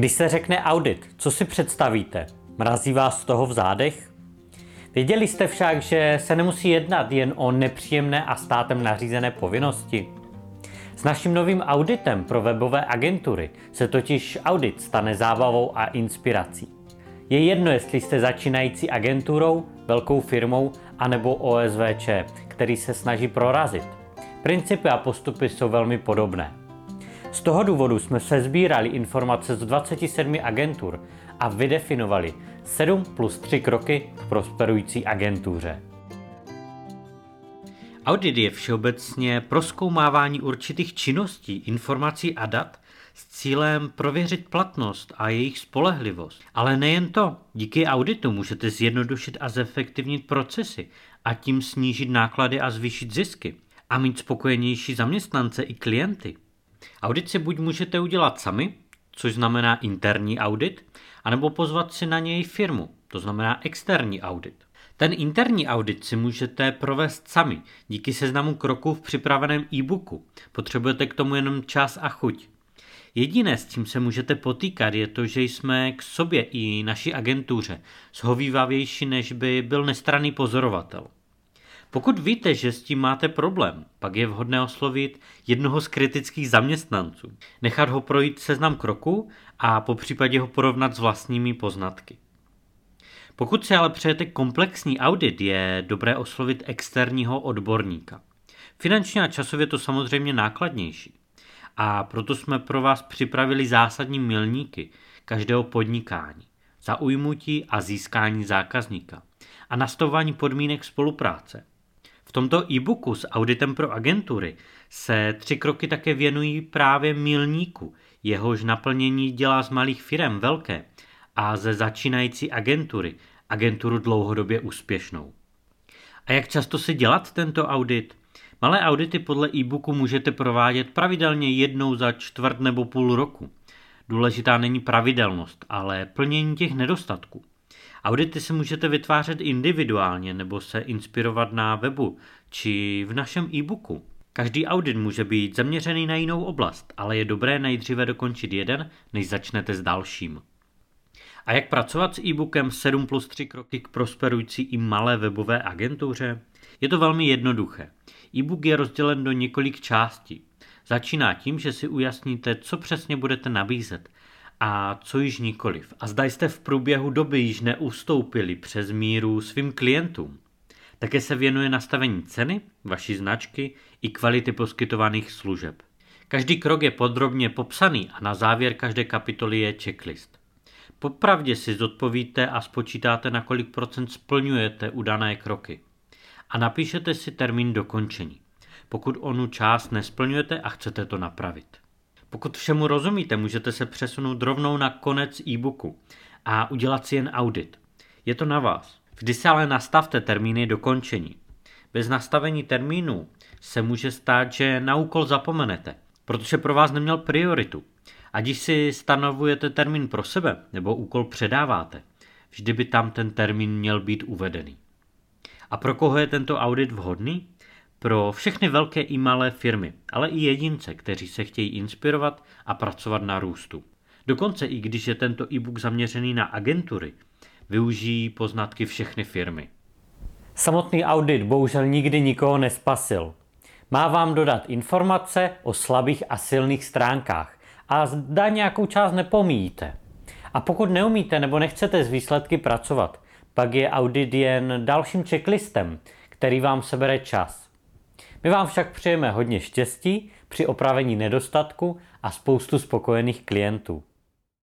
Když se řekne audit, co si představíte? Mrazí vás z toho v zádech? Věděli jste však, že se nemusí jednat jen o nepříjemné a státem nařízené povinnosti? S naším novým auditem pro webové agentury se totiž audit stane zábavou a inspirací. Je jedno, jestli jste začínající agenturou, velkou firmou anebo OSVČ, který se snaží prorazit. Principy a postupy jsou velmi podobné. Z toho důvodu jsme se sbírali informace z 27 agentur a vydefinovali 7 plus 3 kroky k prosperující agentuře. Audit je všeobecně proskoumávání určitých činností, informací a dat s cílem prověřit platnost a jejich spolehlivost. Ale nejen to, díky auditu můžete zjednodušit a zefektivnit procesy a tím snížit náklady a zvýšit zisky a mít spokojenější zaměstnance i klienty. Audit si buď můžete udělat sami, což znamená interní audit, anebo pozvat si na něj firmu, to znamená externí audit. Ten interní audit si můžete provést sami díky seznamu kroků v připraveném e-booku. Potřebujete k tomu jenom čas a chuť. Jediné, s čím se můžete potýkat, je to, že jsme k sobě i naší agentuře shovývavější, než by byl nestranný pozorovatel. Pokud víte, že s tím máte problém, pak je vhodné oslovit jednoho z kritických zaměstnanců, nechat ho projít seznam kroků a po případě ho porovnat s vlastními poznatky. Pokud si ale přejete komplexní audit, je dobré oslovit externího odborníka. Finančně a časově to samozřejmě nákladnější. A proto jsme pro vás připravili zásadní milníky každého podnikání, zaujmutí a získání zákazníka a nastavování podmínek spolupráce. V tomto e-booku s auditem pro agentury se tři kroky také věnují právě milníku, jehož naplnění dělá z malých firm velké a ze začínající agentury agenturu dlouhodobě úspěšnou. A jak často si dělat tento audit? Malé audity podle e-booku můžete provádět pravidelně jednou za čtvrt nebo půl roku. Důležitá není pravidelnost, ale plnění těch nedostatků. Audity si můžete vytvářet individuálně nebo se inspirovat na webu či v našem e-booku. Každý audit může být zaměřený na jinou oblast, ale je dobré nejdříve dokončit jeden, než začnete s dalším. A jak pracovat s e-bookem 7 plus 3 kroky k prosperující i malé webové agentuře? Je to velmi jednoduché. E-book je rozdělen do několik částí. Začíná tím, že si ujasníte, co přesně budete nabízet a co již nikoliv. A zda jste v průběhu doby již neustoupili přes míru svým klientům. Také se věnuje nastavení ceny, vaší značky i kvality poskytovaných služeb. Každý krok je podrobně popsaný a na závěr každé kapitoly je checklist. Popravdě si zodpovíte a spočítáte, na kolik procent splňujete udané kroky. A napíšete si termín dokončení, pokud onu část nesplňujete a chcete to napravit. Pokud všemu rozumíte, můžete se přesunout rovnou na konec e-booku a udělat si jen audit. Je to na vás. Vždy se ale nastavte termíny dokončení. Bez nastavení termínu se může stát, že na úkol zapomenete, protože pro vás neměl prioritu. A když si stanovujete termín pro sebe nebo úkol předáváte, vždy by tam ten termín měl být uvedený. A pro koho je tento audit vhodný? Pro všechny velké i malé firmy, ale i jedince, kteří se chtějí inspirovat a pracovat na růstu. Dokonce i když je tento e-book zaměřený na agentury, využijí poznatky všechny firmy. Samotný audit bohužel nikdy nikoho nespasil. Má vám dodat informace o slabých a silných stránkách, a zda nějakou část nepomíjíte. A pokud neumíte nebo nechcete z výsledky pracovat, pak je audit jen dalším checklistem, který vám sebere čas. My vám však přejeme hodně štěstí při opravení nedostatku a spoustu spokojených klientů.